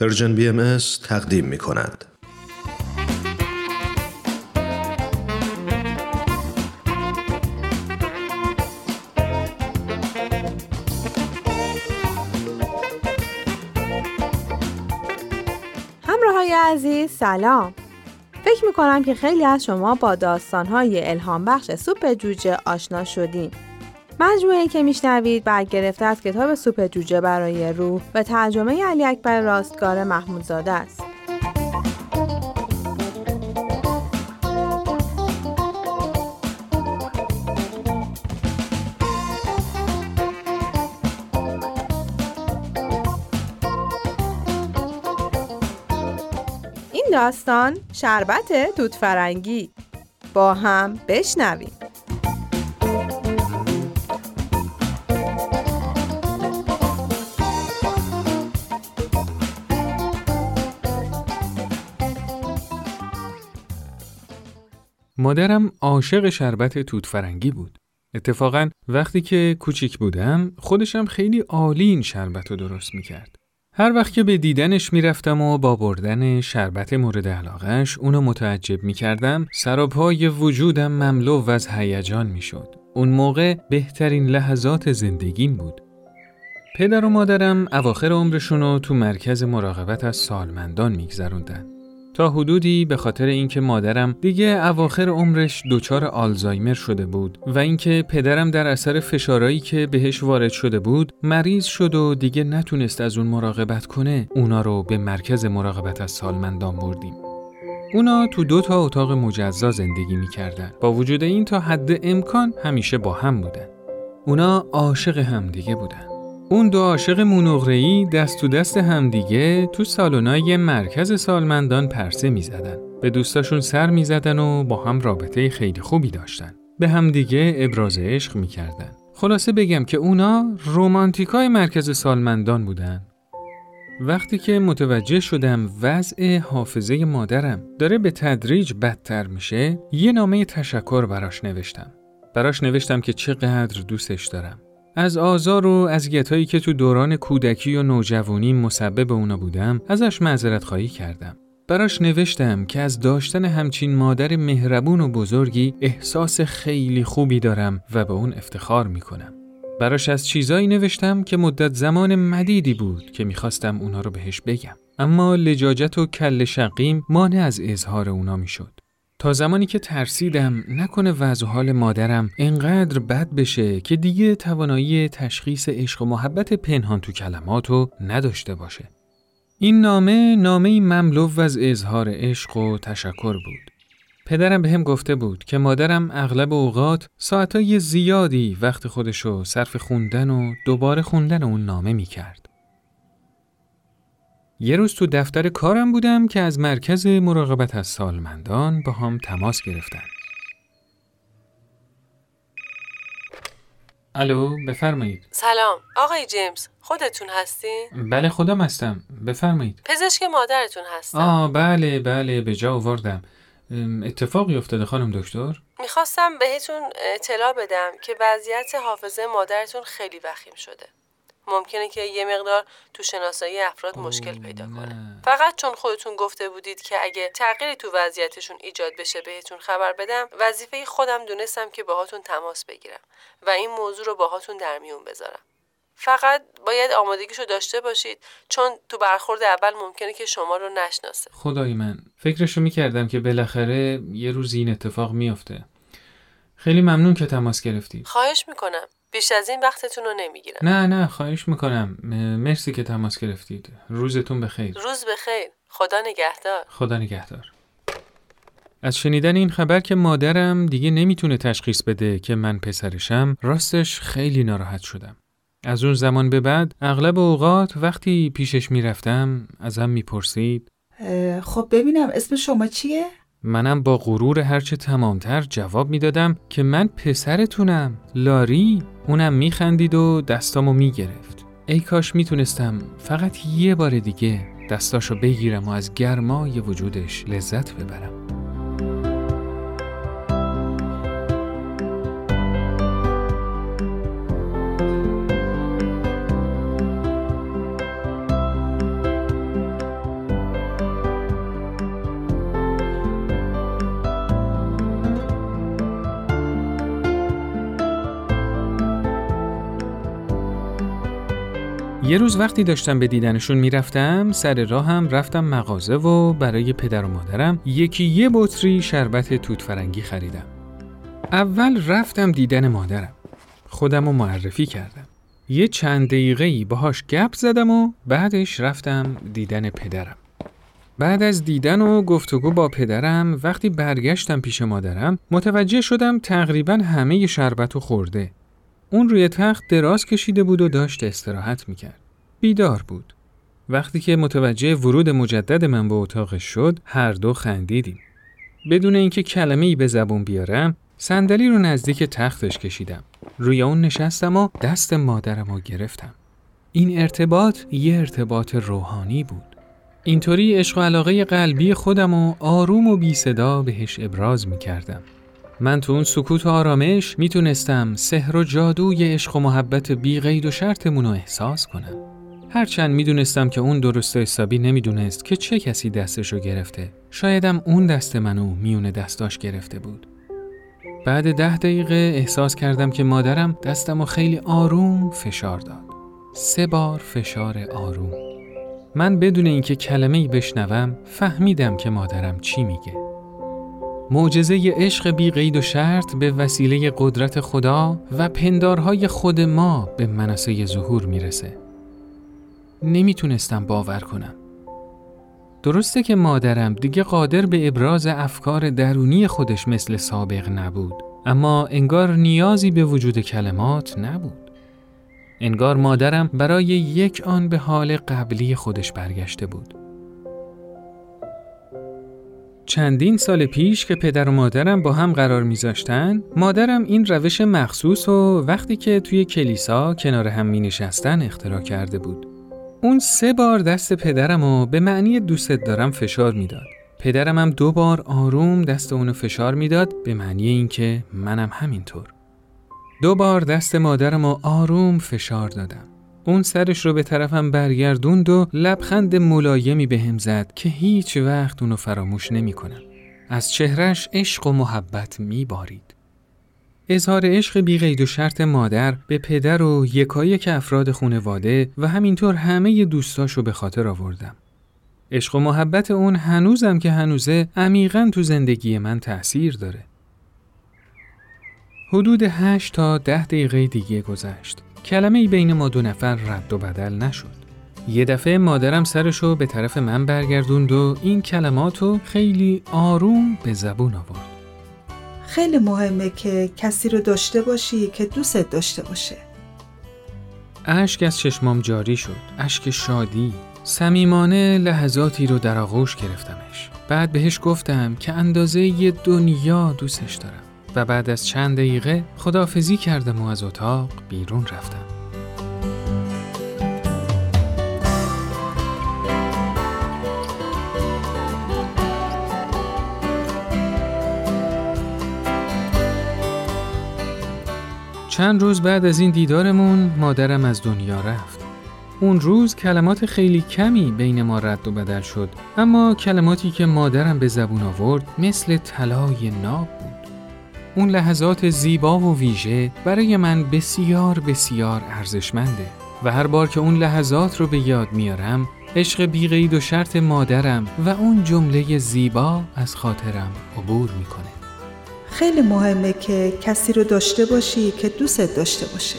Persian BM تقدیم می کند. همراه های عزیز سلام فکر می کنم که خیلی از شما با داستانهای الهام بخش سوپ جوجه آشنا شدیم مجموعه که میشنوید برگرفته از کتاب سوپ جوجه برای روح و ترجمه علی اکبر راستگار محمودزاده است. این داستان شربت توت فرنگی با هم بشنویم مادرم عاشق شربت توت فرنگی بود. اتفاقا وقتی که کوچیک بودم خودشم خیلی عالی این شربت رو درست می‌کرد. هر وقت که به دیدنش می‌رفتم و با بردن شربت مورد علاقش اونو متعجب می‌کردم سراپای وجودم مملو و از هیجان می‌شد. اون موقع بهترین لحظات زندگیم بود. پدر و مادرم اواخر عمرشون تو مرکز مراقبت از سالمندان میگذروندن. تا حدودی به خاطر اینکه مادرم دیگه اواخر عمرش دچار آلزایمر شده بود و اینکه پدرم در اثر فشارایی که بهش وارد شده بود مریض شد و دیگه نتونست از اون مراقبت کنه اونا رو به مرکز مراقبت از سالمندان بردیم. اونا تو دو تا اتاق مجزا زندگی می‌کردن. با وجود این تا حد امکان همیشه با هم بودن. اونا عاشق همدیگه بودن. اون دو عاشق مونغره‌ای دست تو دست همدیگه تو سالونای مرکز سالمندان پرسه می‌زدن. به دوستاشون سر می‌زدن و با هم رابطه خیلی خوبی داشتن. به همدیگه ابراز عشق می‌کردن. خلاصه بگم که اونا رومانتیکای مرکز سالمندان بودن. وقتی که متوجه شدم وضع حافظه مادرم داره به تدریج بدتر میشه، یه نامه تشکر براش نوشتم. براش نوشتم که چقدر دوستش دارم. از آزار و اذیتایی که تو دوران کودکی و نوجوانی مسبب اونا بودم ازش معذرت خواهی کردم. براش نوشتم که از داشتن همچین مادر مهربون و بزرگی احساس خیلی خوبی دارم و به اون افتخار می‌کنم. براش از چیزایی نوشتم که مدت زمان مدیدی بود که می‌خواستم اونا رو بهش بگم. اما لجاجت و کل شقیم مانع از اظهار اونا می‌شد. تا زمانی که ترسیدم نکنه وضع حال مادرم انقدر بد بشه که دیگه توانایی تشخیص عشق و محبت پنهان تو کلماتو نداشته باشه. این نامه نامه مملو از اظهار عشق و تشکر بود. پدرم به هم گفته بود که مادرم اغلب اوقات ساعتای زیادی وقت خودشو صرف خوندن و دوباره خوندن اون نامه می کرد. یه روز تو دفتر کارم بودم که از مرکز مراقبت از سالمندان با هم تماس گرفتن. الو بفرمایید. سلام. آقای جیمز خودتون هستین؟ بله خودم هستم. بفرمایید. پزشک مادرتون هستم. آه بله بله به جا آوردم. اتفاقی افتاده خانم دکتر؟ می‌خواستم بهتون اطلاع بدم که وضعیت حافظه مادرتون خیلی وخیم شده. ممکنه که یه مقدار تو شناسایی افراد مشکل پیدا کنه. فقط چون خودتون گفته بودید که اگه تغییری تو وضعیتشون ایجاد بشه بهتون خبر بدم وظیفه خودم دونستم که باهاتون تماس بگیرم و این موضوع رو باهاتون در میون بذارم. فقط باید آمادگیشو داشته باشید چون تو برخورد اول ممکنه که شما رو نشناسه. خدای من فکرشو می‌کردم که بالاخره یه روز این اتفاق میافته. خیلی ممنون که تماس گرفتید. خواهش می‌کنم. بیش از این وقتتون رو نمی‌گیرم. نه نه خواهش می‌کنم. مرسی که تماس گرفتید. روزتون بخیر. روز بخیر. خدا نگهدار. خدا نگهدار. از شنیدن این خبر که مادرم دیگه نمی‌تونه تشخیص بده که من پسرشم راستش خیلی ناراحت شدم. از اون زمان به بعد اغلب اوقات وقتی پیشش می‌رفتم ازم می‌پرسید. خب ببینم اسم شما چیه؟ منم با غرور هرچه تمامتر جواب می‌دادم که من پسرتونم. لاری اونم میخندید و دستامو می‌گرفت. ای کاش می‌تونستم فقط یه بار دیگه دستاشو بگیرم و از گرمای وجودش لذت ببرم. یه روز وقتی داشتم به دیدنشون می‌رفتم سر راه هم رفتم مغازه و برای پدر و مادرم یکی یه بطری شربت توت فرنگی خریدم. اول رفتم دیدن مادرم. خودم رو معرفی کردم. یه چند دقیقه باهاش گپ زدم و بعدش رفتم دیدن پدرم. بعد از دیدن و گفتگو با پدرم وقتی برگشتم پیش مادرم متوجه شدم تقریبا همه شربت و خورده. اون روی تخت دراز کشیده بود و داشت استراحت می‌کرد. بیدار بود. وقتی که متوجه ورود مجدد من به اتاقش شد هر دو خندیدیم. بدون اینکه کلمه ای به زبون بیارم صندلی رو نزدیک تختش کشیدم. روی اون نشستم و دست مادرم رو گرفتم. این ارتباط یه ارتباط روحانی بود. اینطوری عشق و علاقه قلبی خودم و آروم و بی صدا بهش ابراز می کردم. من تو اون سکوت و آرامش می‌تونستم سحر و جادوی عشق و محبت بی غید و شرطمون رو احساس کنم. هرچند می‌دونستم که اون درست حسابی نمی‌دونست که چه کسی دستش رو گرفته. شایدم اون دست منو میون دستاش گرفته بود. بعد ده دقیقه احساس کردم که مادرم دستم خیلی آروم فشار داد. سه بار فشار آروم. من بدون اینکه کلمه ای بشنوم فهمیدم که مادرم چی میگه. معجزه عشق بی قید و شرط به وسیله قدرت خدا و پندارهای خود ما به منصه ظهور می‌رسه. نمی‌تونستم باور کنم. درسته که مادرم دیگه قادر به ابراز افکار درونی خودش مثل سابق نبود اما انگار نیازی به وجود کلمات نبود انگار مادرم برای یک آن به حال قبلی خودش برگشته بود چندین سال پیش که پدر و مادرم با هم قرار میذاشتن مادرم این روش مخصوص و وقتی که توی کلیسا کنار هم می نشستن اختراع کرده بود اون سه بار دست پدرم رو به معنی دوستت دارم فشار می‌داد. پدرم هم دو بار آروم دست اونو فشار می‌داد به معنی اینکه منم همینطور. دو بار دست مادرم رو آروم فشار دادم. اون سرش رو به طرفم برگردوند و لبخند ملایمی به هم زد که هیچ وقت اونو فراموش نمی کنم. از چهرش عشق و محبت می بارید. اظهار عشق بی قید و شرط مادر به پدر و یکایک افراد خانواده و همینطور همه دوستاشو به خاطر آوردم. عشق و محبت اون هنوزم که هنوزه عمیقا تو زندگی من تأثیر داره. حدود هشت تا ده دقیقه دیگه گذشت. کلمه ای بین ما دو نفر رد و بدل نشد. یه دفعه مادرم سرشو به طرف من برگردوند و این کلماتو خیلی آروم به زبون آورد. خیلی مهمه که کسی رو داشته باشی که دوستت داشته باشه. اشک از چشمام جاری شد. اشک شادی. صمیمانه لحظاتی رو در آغوش گرفتمش. بعد بهش گفتم که اندازه یه دنیا دوستش دارم. و بعد از چند دقیقه خدافزی کردم و از اتاق بیرون رفتم. چند روز بعد از این دیدارمون مادرم از دنیا رفت. اون روز کلمات خیلی کمی بین ما رد و بدل شد اما کلماتی که مادرم به زبون آورد مثل طلای ناب بود. اون لحظات زیبا و ویژه برای من بسیار بسیار ارزشمنده و هر بار که اون لحظات رو به یاد میارم عشق بیقید و شرط مادرم و اون جمله زیبا از خاطرم عبور می‌کنه. خیلی مهمه که کسی رو داشته باشی که دوستت داشته باشه.